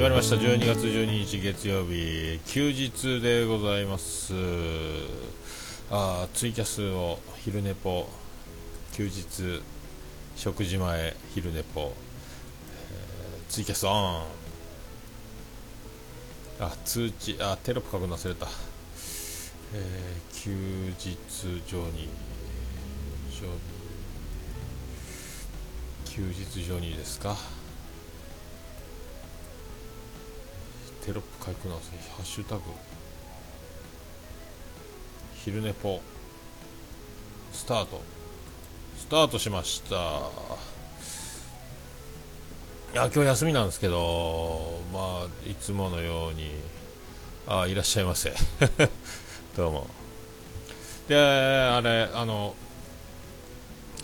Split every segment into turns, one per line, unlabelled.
始まりました。12月12日月曜日。休日でございます。あツイキャスを昼寝ぽ。休日食事前昼寝ぽ、えー、ツイキャスオン。あ通知あテロップ書くの忘れた、えー、休日上に。上に休日上にですか。テロップ書くの忘れハッシュタグ。昼寝ぽ。スタート。スタートしました。いや今日休みなんですけどまあいつものようにあいらっしゃいませ。どうも。であれあの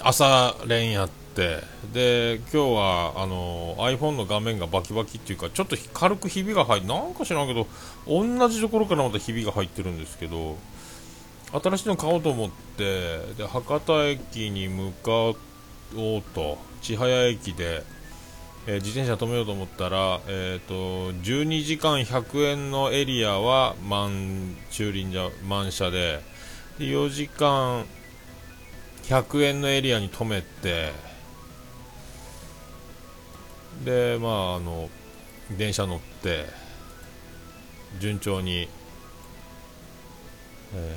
朝練やってで今日はあの iPhone の画面がバキバキっていうかちょっと軽くひびが入ってなんか知らんけど同じところからまたひびが入ってるんですけど新しいの買おうと思ってで博多駅に向かおうと千早駅で、えー、自転車止めようと思ったら、えーと、12時間100円のエリアは満駐輪じゃ満車でで4時間100円のエリアに止めてでまああの電車乗って順調に、え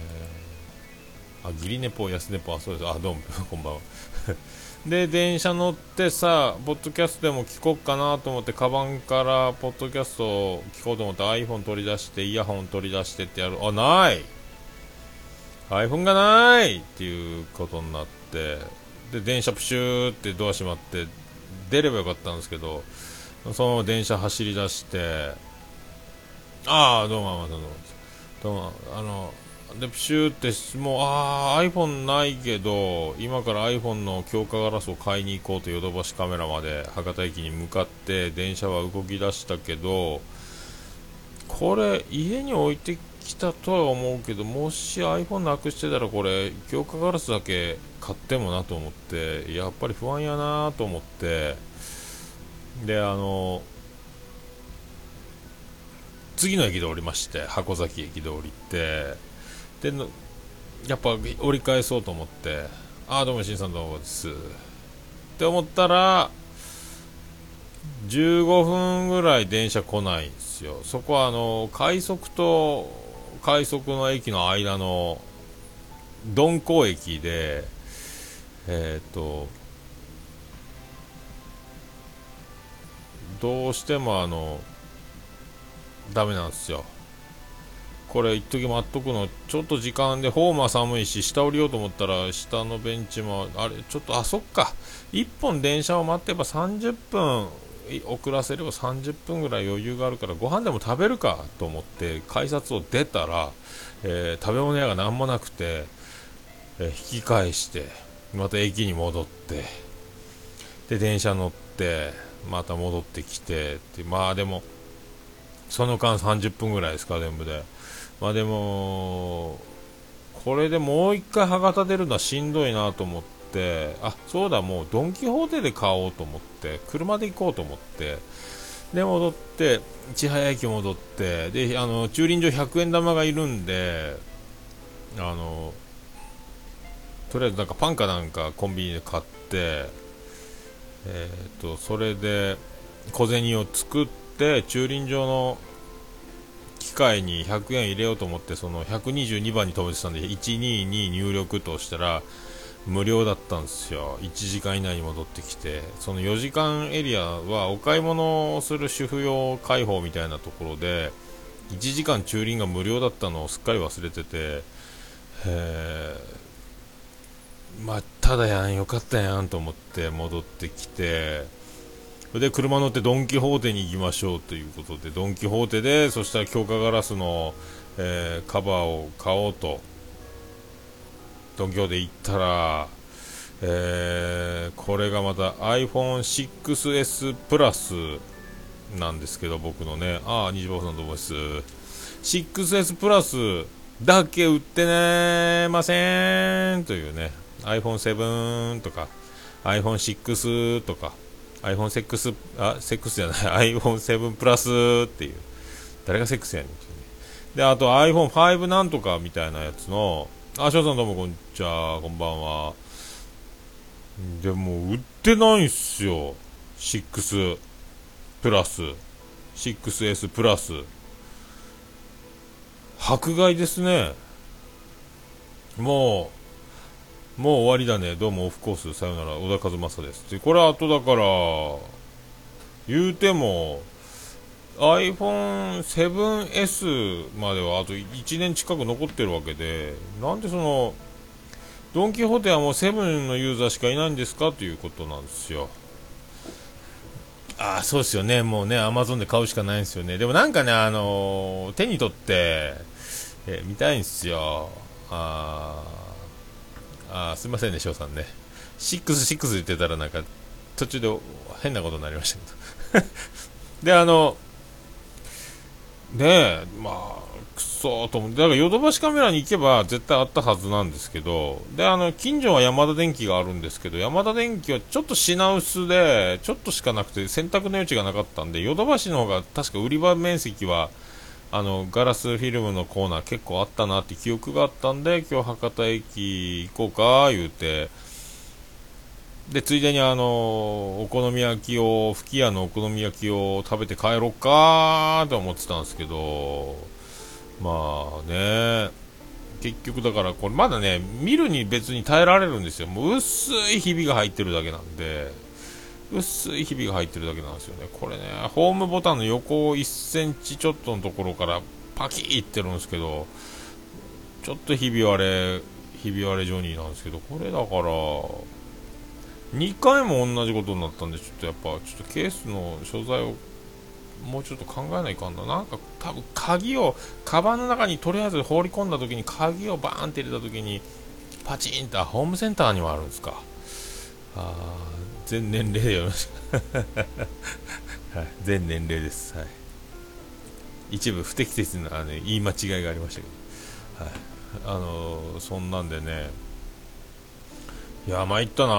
ー、あギリネポ安ネポあそうです。あどうも こんばんは。で電車乗ってさポッドキャストでも聞こうかなと思ってカバンからポッドキャストを聞こうと思って iPhone 取り出してイヤホン取り出してってやる。あない! iPhone がない!っていうことになってで電車プシューってドア閉まって出ればよかったんですけどそのまま電車走り出してああどうもどうもどうもあのでプシューってもうああ iPhone ないけど今から iPhone の強化ガラスを買いに行こうとヨドバシカメラまで博多駅に向かって電車は動き出したけどこれ家に置いてきたとは思うけどもし iPhone なくしてたらこれ強化ガラスだけ買ってもなと思ってやっぱり不安やなと思って。であの次の駅で降りまして箱崎駅で降りてでやっぱ折り返そうと思ってああどうもしんさんどうもです。って思ったら15分ぐらい電車来ないんですよ。そこはあの快速と快速の駅の間の鈍行駅でえっ、とどうしてもあのダメなんですよ。これ一時待っとくのちょっと時間でホームは寒いし下降りようと思ったら下のベンチもあれちょっとあそっか。1本電車を待ってば30分遅らせれば30分ぐらい余裕があるからご飯でも食べるかと思って改札を出たら、えー、食べ物屋が何もなくて、えー、引き返してまた駅に戻ってで電車乗ってまた戻ってきてってまあでもその間30分ぐらいですか全部で。まあでもこれでもう1回博多出るのはしんどいなと思ってあそうだもうドン・キホーテで買おうと思って車で行こうと思ってで戻って千早駅戻ってであの駐輪場100円玉がいるんであのとりあえずなんかパンかなんかコンビニで買ってえーと、それで小銭を作って駐輪場の機械に100円入れようと思ってその122番に止めてたんで122入力としたら無料だったんですよ。1時間以内に戻ってきて。その4時間エリアはお買い物をする主婦用開放みたいなところで1時間駐輪が無料だったのをすっかり忘れてて、まあ、ただやん、よかったやんと思って戻ってきて、で、車乗ってドン・キホーテに行きましょうということで、ドン・キホーテで、そしたら強化ガラスの、えー、カバーを買おうと、ドン・キホーテ行ったら、えー、これがまた iPhone6S プラスなんですけど、僕のね、ああ、虹坊さんどうもです。6S プラスだけ売ってねません。というね、iPhone7 とか iPhone6 とか iPhone6 あ6じゃない。iPhone7 プラスっていう。誰が6やねんっていうね。であと iPhone5 なんとかみたいなやつのあ翔さんどうもこんにちは。こんばんは。でも売ってないんすよ。6プラス。6S プラス。迫害ですね。もうもう終わりだね。どうもオフコース。さよなら。小田和正です。でこれあとだから言うても iPhone7S まではあと1年近く残ってるわけでなんでそのドン・キホーテはもう7のユーザーしかいないんですかということなんですよ。ああそうですよね。もうねアマゾンで買うしかないんですよね。でもなんかねあのー、手に取ってえー、見たいんですよ。ああすいませんね翔さんね。66言ってたらなんか途中で変なことになりましたけど。であのねえまあくそーと思って。だからヨドバシカメラに行けば絶対あったはずなんですけどであの近所はヤマダ電機があるんですけどヤマダ電機はちょっと品薄でちょっとしかなくて選択の余地がなかったんでヨドバシの方が確か売り場面積はあのガラスフィルムのコーナー結構あったなって記憶があったんで今日博多駅行こうか言うてでついでにあのお好み焼きを吹き家のお好み焼きを食べて帰ろうかと思ってたんですけどまあね。結局だからこれまだね見るに別に耐えられるんですよ。もう薄いひびが入ってるだけなんで薄いひびが入ってるだけなんですよね。これねホームボタンの横1センチちょっとのところからパキーってるんですけどちょっとひび割れひび割れジョニーなんですけどこれだから2回も同じことになったんでちょっとやっぱちょっとケースの所在をもうちょっと考えないかんだなんか多分鍵をカバンの中にとりあえず放り込んだ時に鍵をバーンって入れた時にパチンとホームセンターにもあるんですか？あ全年齢で読みました、はい、全年齢です、はい、一部不適切な、ね、言い間違いがありましたけど、はい、あのー、そんなんでねいや参ったな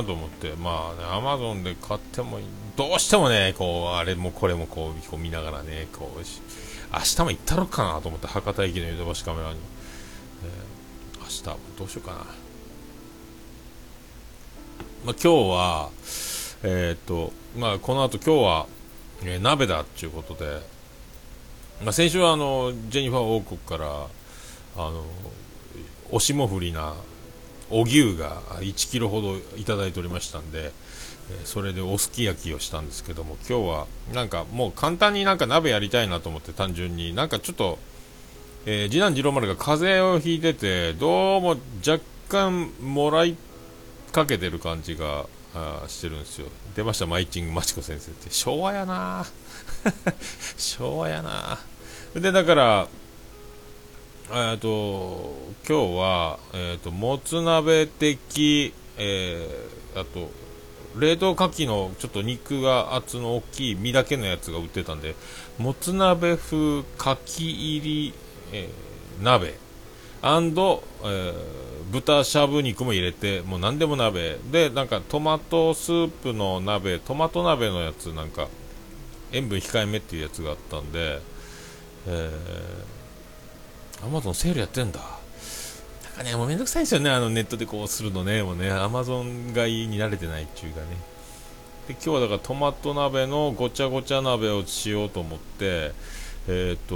ーと思って。まあねアマゾンで買ってもどうしてもねこうあれもこれもこうこう見ながらねこう明日も行ったろかなと思って博多駅のヨドバシカメラに、えー、明日どうしようかな。まあ、今日は、えー、っと、まあ、この後今日は、えー、鍋だっていうことで、まあ、先週はあの、ジェニファー王国から、あの、お霜降りな、お牛が1キロほどいただいておりましたんで、それでおすき焼きをしたんですけども、今日はなんかもう簡単になんか鍋やりたいなと思って単純に。なんかちょっと、えー、次男次郎丸が風邪をひいてて、どうも若干もらいかけてる感じがあしてるんですよ。出ましたマイチングマチコ先生って。昭和やな 昭和やなでだからえっと今日は、えーと、もつ鍋的、えー、あと冷凍牡蠣のちょっと肉が厚の大きい身だけのやつが売ってたんでもつ鍋風牡蠣入り、えー、鍋。アンド、えー豚しゃぶ肉も入れてもう何でも鍋。でなんかトマトスープの鍋トマト鍋のやつなんか塩分控えめっていうやつがあったんでえー、アマゾンセールやってんだ。なんかねもうめんどくさいですよね。あのネットでこうするのね。もうねアマゾン買いに慣れてないっていうかね。で今日はだからトマト鍋のごちゃごちゃ鍋をしようと思ってえっ、と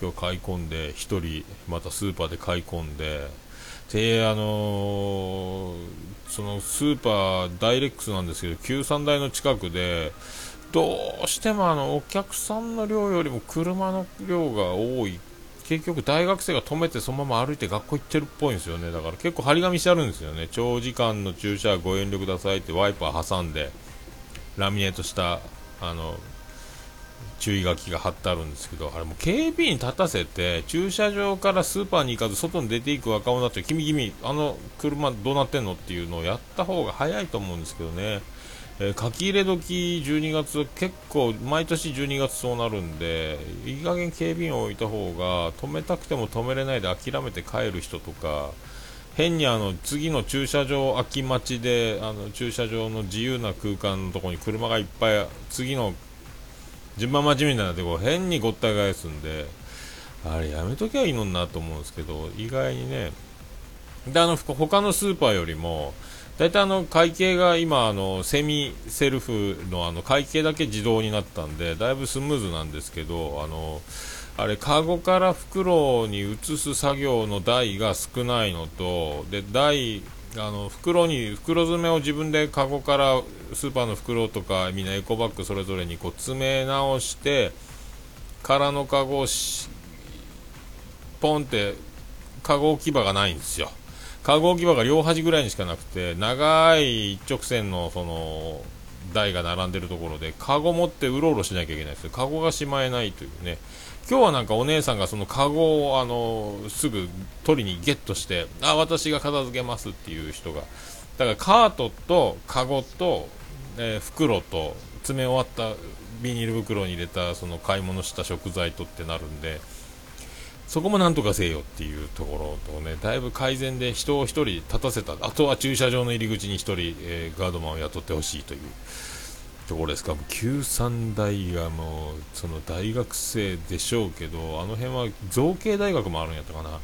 今日買い込んで1人またスーパーで買い込んでで、あのー、そのスーパーダイレックスなんですけど、旧三台の近くで、どうしてもあのお客さんの量よりも車の量が多い、結局大学生が止めてそのまま歩いて学校行ってるっぽいんですよね、だから結構張り紙してあるんですよね、長時間の駐車ご遠慮くださいってワイパー挟んで、ラミネートしたあの注意書きが貼ってあるんですけど、あれも警備員立たせて、駐車場からスーパーに行かず外に出ていく若者って、君君、あの車どうなってんのっていうのをやった方が早いと思うんですけどね。えー、書き入れ時12月、結構毎年12月そうなるんで、いい加減警備員を置いた方が、止めたくても止めれないで諦めて帰る人とか、変にあの次の駐車場空き待ちであの駐車場の自由な空間のところに車がいっぱい次の順番待ちみたいなとこ変にごった返すんであれやめときゃいいのになと思うんですけど意外にね。であの他のスーパーよりも大体あの会計が今あのセミセルフのあの会計だけ自動になったんでだいぶスムーズなんですけどあのあれ、カゴから袋に移す作業の台が少ないのと、で、台、あの袋に袋詰めを自分でカゴからスーパーの袋とかみんなエコバッグそれぞれにこう詰め直して空のカゴをポンってカゴ置き場がないんですよ。カゴ置き場が両端ぐらいにしかなくて長い一直線のその台が並んでるところでカゴ持ってうろうろしなきゃいけないですカゴがしまえないというね。今日はなんかお姉さんがそのカゴをあのすぐ取りにゲットしてあ私が片付けますっていう人がだからカートとカゴと、えー、袋と詰め終わったビニール袋に入れたその買い物した食材とってなるんでそこもなんとかせよっていうところとねだいぶ改善で人を1人立たせたあとは駐車場の入り口に1人、えー、ガードマンを雇ってほしいというところですか、旧三大がもうその大学生でしょうけど、あの辺は造形大学もあるんやったかな。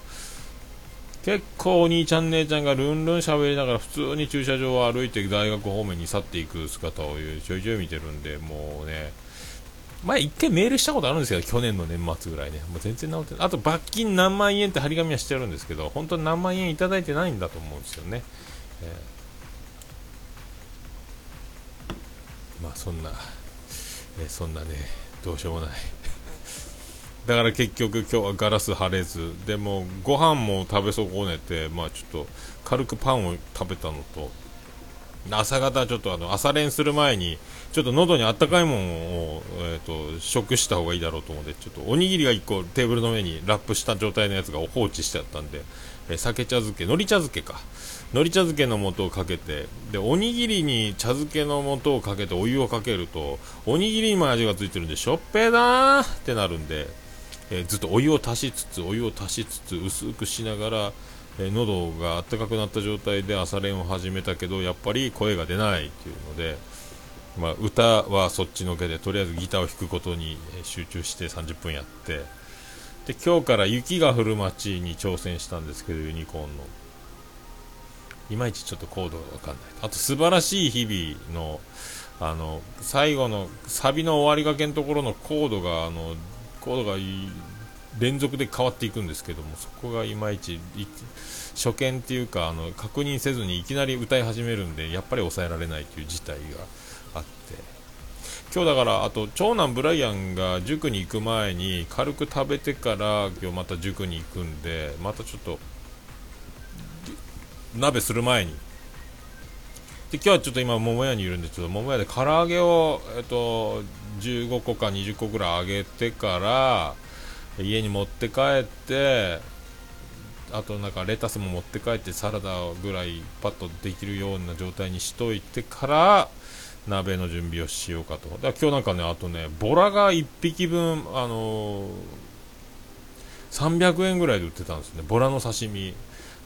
結構お兄ちゃん姉ちゃんがルンルン喋りながら普通に駐車場を歩いて大学方面に去っていく姿をちょいちょい見てるんで、もうね、前一回メールしたことあるんですけど、去年の年末ぐらいね。もう全然治ってない。あと罰金何万円って張り紙はしてるんですけど、本当に何万円いただいてないんだと思うんですよね。えーまあそんな、えそんなねどうしようもない だから結局今日はガラス腫れずでもご飯も食べ損ねてまあちょっと軽くパンを食べたのと朝方ちょっとあの朝練する前にちょっと喉にあったかいものを、えーと、食した方がいいだろうと思ってちょっとおにぎりが1個テーブルの上にラップした状態のやつが放置してあったんで、えー、酒茶漬け海苔茶漬けか。海苔茶漬けの素をかけてでおにぎりに茶漬けの素をかけてお湯をかけるとおにぎりにも味がついてるんでしょっぺーだーってなるんで、えー、ずっとお湯を足しつつお湯を足しつつ薄くしながら、えー、喉が温かくなった状態で朝練を始めたけどやっぱり声が出ないっていうので、まあ、歌はそっちのけでとりあえずギターを弾くことに集中して30分やってで今日から雪が降る街に挑戦したんですけどユニコーンの。いまいちちょっとコードが分かんないあと素晴らしい日々のあの最後のサビの終わりがけのところのコードがあのコードが連続で変わっていくんですけどもそこがいまいち初見っていうかあの確認せずにいきなり歌い始めるんでやっぱり抑えられないという事態があって今日だからあと長男ブライアンが塾に行く前に軽く食べてから今日また塾に行くんでまたちょっと鍋する前に。で今日はちょっと今桃屋にいるんでちょっと桃屋で唐揚げを、えっと、15個か20個ぐらい揚げてから家に持って帰ってあとなんかレタスも持って帰ってサラダぐらいパッとできるような状態にしといてから鍋の準備をしようかと。だから今日なんかねあとねボラが1匹分あのー、300円ぐらいで売ってたんですね。ボラの刺身。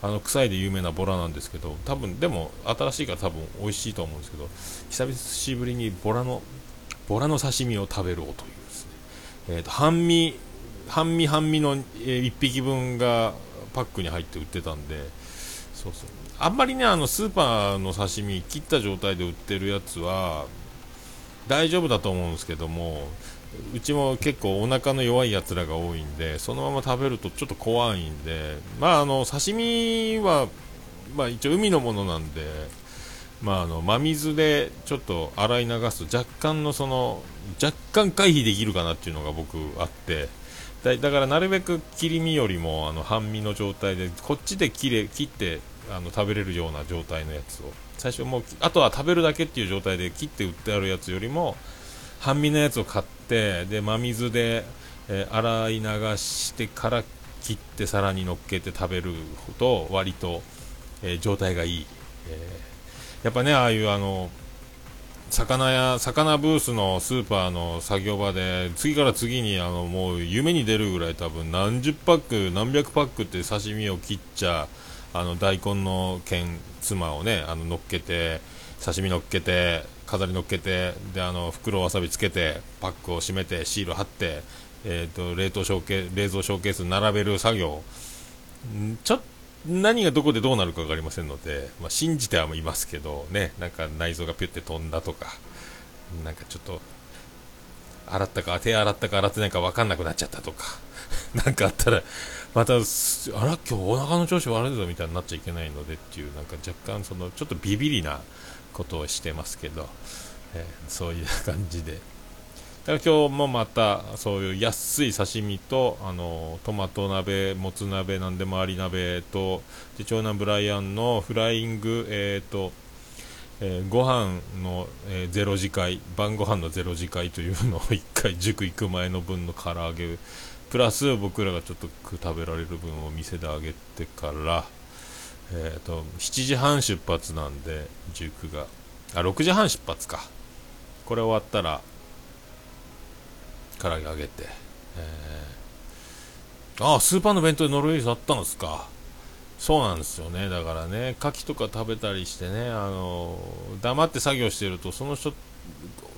あの臭いで有名なボラなんですけど多分でも新しいから多分美味しいと思うんですけど久しぶりにボラのボラの刺身を食べろというですね、えーと、半身半身半身の、え、1匹分がパックに入って売ってたんでそうそう。あんまりねあのスーパーの刺身切った状態で売ってるやつは大丈夫だと思うんですけどもうちも結構お腹の弱いやつらが多いんでそのまま食べるとちょっと怖いんでまああの刺身はまあ一応海のものなんでまああの真水でちょっと洗い流すと若干のその若干回避できるかなっていうのが僕あってだだからなるべく切り身よりもあの半身の状態でこっちで切れ切ってあの食べれるような状態のやつを。最初もうあとは食べるだけっていう状態で切って売ってあるやつよりも半身のやつを買ってで真水で、えー、洗い流してから切って皿に乗っけて食べると割と、えー、状態がいい、えー、やっぱねああいうあの魚や魚ブースのスーパーの作業場で次から次にあのもう夢に出るぐらい多分何十パック何百パックって刺身を切っちゃあの大根の剣妻をねあの乗っけて刺身乗っけて飾り乗っけてであの袋わさびつけてパックを閉めてシール貼って、えーと、冷凍ショーケ冷蔵ショーケース並べる作業。ちょっと何がどこでどうなるか分かりませんので、まあ、信じてはいますけどねなんか内臓がピュッて飛んだとかなんかちょっと洗ったか手洗ったか洗ってないか分かんなくなっちゃったとか なんかあったらまたあら今日お腹の調子悪いぞみたいになっちゃいけないのでっていうなんか若干そのちょっとビビりなことをしてますけど、えー、そういう感じで。だから今日もまたそういう安い刺身とあのトマト鍋、もつ鍋、なんでもあり鍋とで長男ブライアンのフライング、えーとえー、ご飯の、えー、ゼロ次会晩ご飯のゼロ次会というのを1回塾行く前の分の唐揚げプラス僕らがちょっと食べられる分を店であげてから、えーと、7時半出発なんで塾が。あ6時半出発か。これ終わったら唐揚げあげて、えー、ああスーパーの弁当でノルウェーズあったんですか。そうなんですよね。だからね牡蠣とか食べたりしてねあの黙って作業してるとその人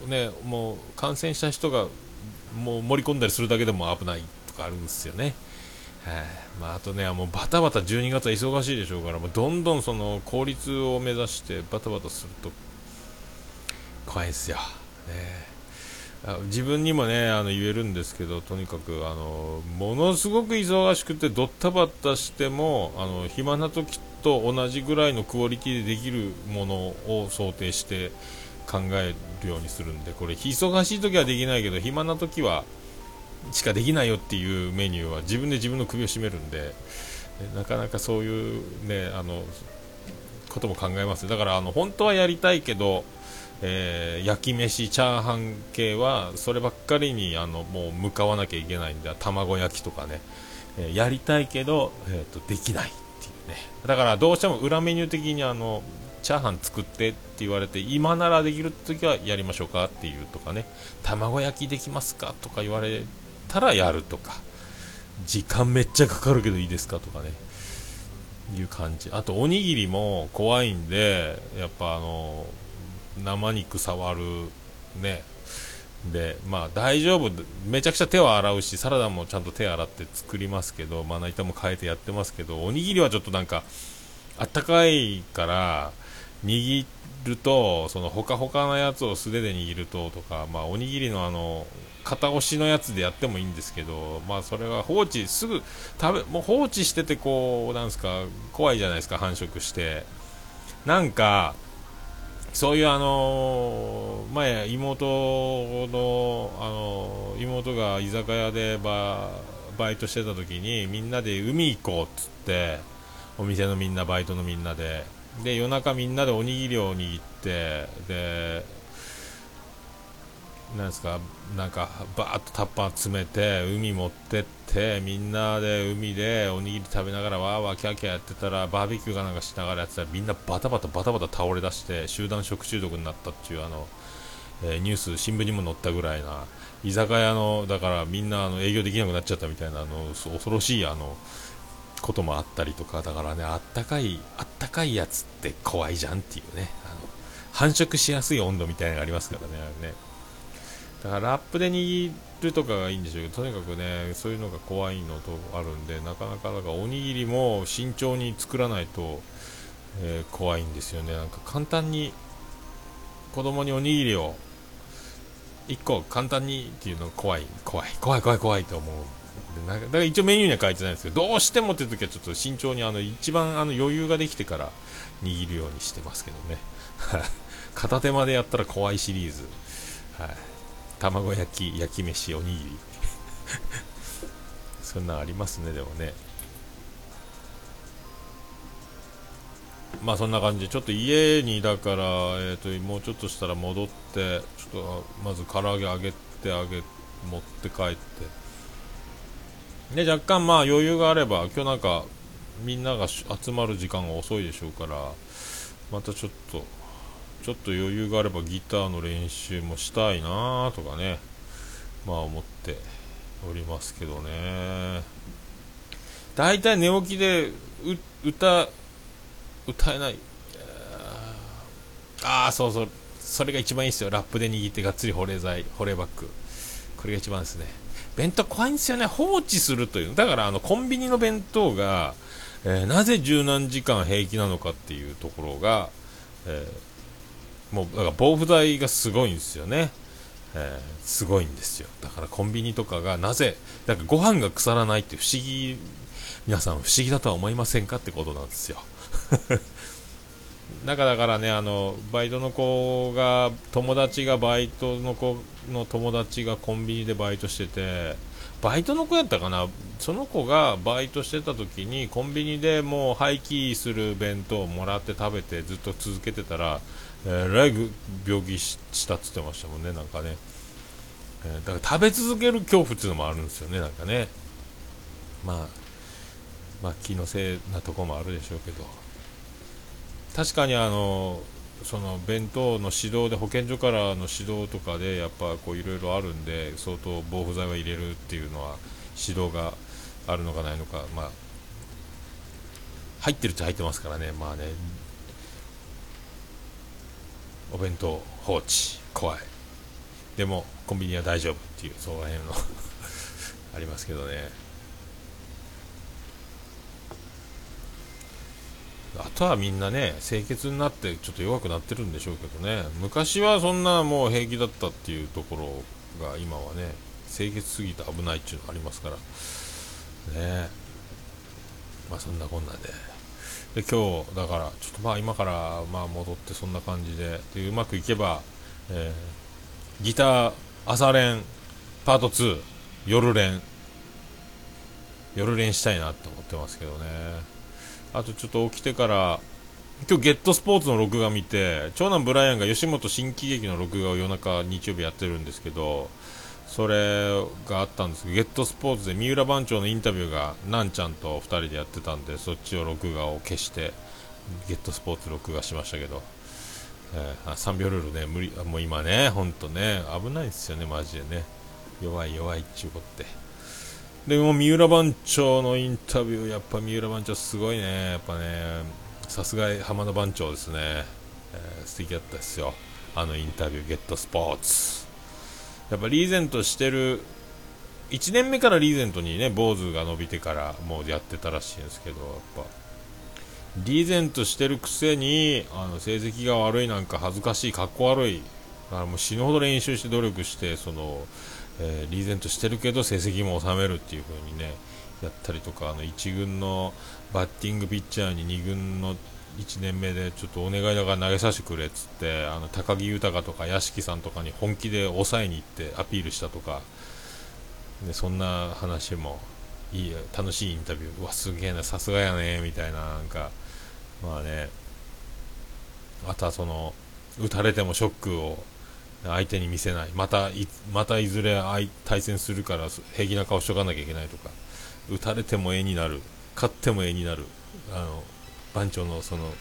ねもう感染した人がもう盛り込んだりするだけでも危ない。とかあるんですよね。はいまあ、あとね、もうバタバタ12月は忙しいでしょうから、もうどんどんその効率を目指してバタバタすると怖いですよ。ね自分にもねあの言えるんですけどとにかくあのものすごく忙しくてドッタバタしてもあの暇な時と同じぐらいのクオリティでできるものを想定して考えるようにするんでこれ忙しい時はできないけど暇な時はしかできないよっていうメニューは自分で自分の首を絞めるんでなかなかそういうねあのことも考えます。だからあの本当はやりたいけどえー、焼き飯、チャーハン系はそればっかりにあのもう向かわなきゃいけないんで卵焼きとかね、えー、やりたいけど、えーと、できないっていうね。だからどうしても裏メニュー的にあのチャーハン作ってって言われて今ならできる時はやりましょうかっていうとかね。卵焼きできますかとか言われたらやるとか時間めっちゃかかるけどいいですかとかねいう感じ。あとおにぎりも怖いんでやっぱあの生肉触るね。でまあ大丈夫。めちゃくちゃ手は洗うしサラダもちゃんと手洗って作りますけどまな板も変えてやってますけどおにぎりはちょっとなんかあったかいから握るとそのほかほかなやつを素手で握るととかまあおにぎりのあの片押しのやつでやってもいいんですけどまあそれが放置すぐ食べもう放置しててこうなんですか怖いじゃないですか繁殖して。なんかそういうあの前妹のあの妹が居酒屋でババイトしてた時にみんなで海行こうっつってお店のみんなバイトのみんなで。で夜中みんなでおにぎりを握ってでなんですか？なんかバーッとタッパー詰めて海持ってってみんなで海でおにぎり食べながらわーわーキャーキャーやってたらバーベキューかなんかしながらやってたらみんなバタバタバタバタ倒れ出して集団食中毒になったっていうあの、えー、ニュース新聞にも載ったぐらいな居酒屋のだからみんなあの営業できなくなっちゃったみたいなあの恐ろしいあのこともあったりとかだからねあったかいあったかいやつって怖いじゃんっていうねあの繁殖しやすい温度みたいなのがありますからねあれね。だからラップで握るとかがいいんでしょうけどとにかくねそういうのが怖いのとあるんでなかなかだかおにぎりも慎重に作らないと、えー、怖いんですよね。なんか簡単に子供におにぎりを1個簡単にっていうのが怖い。怖い。怖い怖い怖いと思うなんかだから一応メニューには書いてないんですけどどうしてもって時はちょっと慎重にあの一番あの余裕ができてから握るようにしてますけどね。片手までやったら怖いシリーズ。はい。卵焼き焼き飯おにぎり。そんなんありますねでもね。まあそんな感じ。でちょっと家にだから、えーと、もうちょっとしたら戻ってちょっとまず唐揚げ揚げてあげ持って帰って。で若干まあ余裕があれば今日なんかみんなが集まる時間が遅いでしょうからまたちょっとちょっと余裕があればギターの練習もしたいなとかね。まあ思っておりますけどね。大体寝起きで歌歌えない。ああそうそう。それが一番いいですよ。ラップで握ってがっつり保冷剤保冷バッグ。これが一番ですね。弁当怖いんですよね。放置するという。だからあのコンビニの弁当が、えー、なぜ十何時間平気なのかっていうところが、えー、もうだから防腐剤がすごいんですよね。えー、すごいんですよ。だからコンビニとかがなぜだからご飯が腐らないって不思議皆さん不思議だとは思いませんかってことなんですよ。だかだからねあのバイトの子が友達がバイトの子の友達がコンビニでバイトしててバイトの子やったかな？その子がバイトしてた時にコンビニでもう廃棄する弁当をもらって食べてずっと続けてたらえー、ライブ病気したっつってましたもんね、なんかね、えー、だから食べ続ける恐怖っていうのもあるんですよね、なんかね、まあ、まあ、気のせいなとこもあるでしょうけど、確かにあの、その弁当の指導で保健所からの指導とかでやっぱこういろいろあるんで相当防腐剤は入れるっていうのは指導があるのかないのかまあ入ってるっちゃ入ってますからねまあね。お弁当放置怖い。でもコンビニは大丈夫っていうその辺の ありますけどね。あとはみんなね清潔になってちょっと弱くなってるんでしょうけどね。昔はそんなもう平気だったっていうところが今はね清潔すぎて危ないっていうのがありますから。ね。まあそんなこんなで。で今日だからちょっとまあ今からまあ戻ってそんな感じででうまくいけば、えー、ギター朝練パート2夜練。夜練したいなって思ってますけどね。あとちょっと起きてから今日ゲットスポーツの録画見て長男ブライアンが吉本新喜劇の録画を夜中日曜日やってるんですけどそれがあったんですけど、ゲットスポーツで三浦番長のインタビューがなんちゃんと2人でやってたんで、そっちを録画を消して、ゲットスポーツ録画しましたけど、えー、3秒ルールね、無理、もう今ね、ほんとね、危ないですよね、マジでね。弱い弱いっちゅうことで。でも三浦番長のインタビュー、やっぱ三浦番長すごいね、やっぱね、さすが浜田番長ですね、えー、素敵だったですよ。あのインタビュー、ゲットスポーツ。やっぱリーゼントしてる1年目からリーゼントにね坊主が伸びてからもうやってたらしいんですけどやっぱ。リーゼントしてるくせにあの成績が悪いなんか恥ずかしいかっこ悪いだからもう死ぬほど練習して努力してその、えー、リーゼントしてるけど成績も収めるっていう風にねやったりとかあの1軍のバッティングピッチャーに2軍の1年目でちょっとお願いだから投げさせてくれっつってあの高木豊とか屋敷さんとかに本気で抑えに行ってアピールしたとか。でそんな話もいい楽しいインタビュー。うわすげえなさすがやねみたいななんか。まあね。あとはその打たれてもショックを相手に見せない。またいまたいずれ対戦するから平気な顔しとかなきゃいけないとか。打たれても絵になる。勝っても絵になる。あの番長のその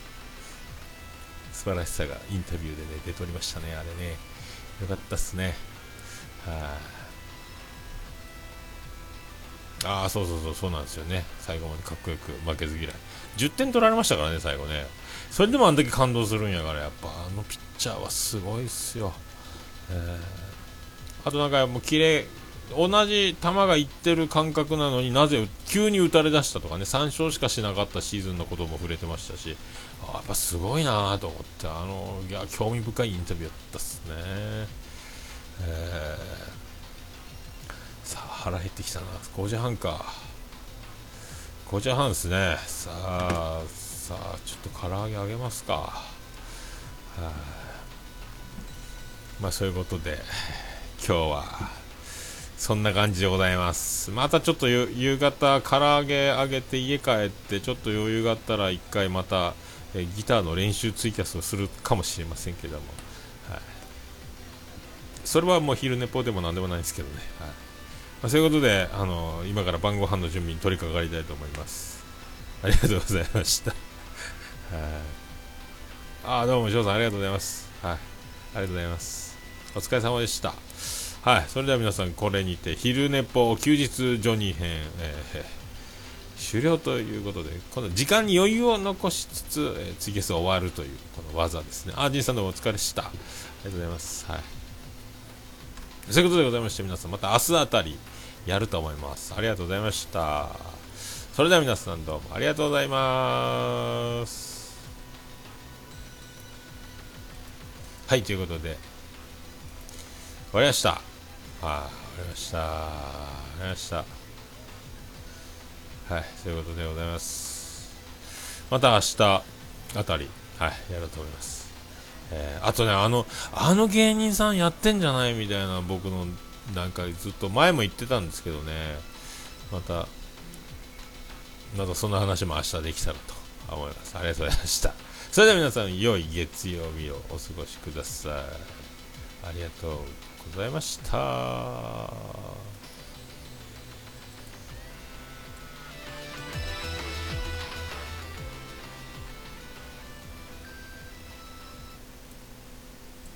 素晴らしさがインタビューでね出ておりましたね、あれね。よかったっすね。はあ、ああ、そうそうそう、そうなんですよね。最後までかっこよく負けず嫌い。10点取られましたからね、最後ね。それでもあんだけ感動するんやから、やっぱあのピッチャーはすごいっすよ。えー、あとなんかもう綺麗同じ球がいってる感覚なのになぜ急に打たれ出したとかね3勝しかしなかったシーズンのことも触れてましたしあやっぱすごいなと思ってあのいや興味深いインタビューだったっすね、えー、さあ腹減ってきたな。5時半か。5時半ですね。さあさあちょっと唐揚げあげますか。はまあそういうことで今日はそんな感じでございます。またちょっと夕方、唐揚げあげて家帰って、ちょっと余裕があったら一回また、えギターの練習ツイキャスをするかもしれませんけども、はい、それはもう昼寝ぽでもなんでもないんですけどね。はいまあ、そういうことで、あの今から晩ご飯の準備に取り掛かりたいと思います。ありがとうございました。はい、あどうも、翔さんありがとうございます。はい、ありがとうございます。お疲れ様でした。はい、それでは皆さんこれにて昼寝ぽ休日ジョニー編、えー、終了ということで、この時間に余裕を残しつつ、えー、ツイキャスが終わるという、この技ですね。あ、ジンさんどうもお疲れでした。ありがとうございます。はい。そういうことでございまして、皆さんまた明日あたりやると思います。ありがとうございました。それでは皆さんどうもありがとうございます。はい、ということで、終わりました。はい、終わりました。終わりました。はい、そういうことでございます。また明日あたり、はい、やろうと思います。えー、あとね、あの、あの芸人さんやってんじゃないみたいな僕の、なんかずっと前も言ってたんですけどね、また、またその話も明日できたらと思います。ありがとうございました。それでは皆さん、良い月曜日をお過ごしください。ありがとうございました。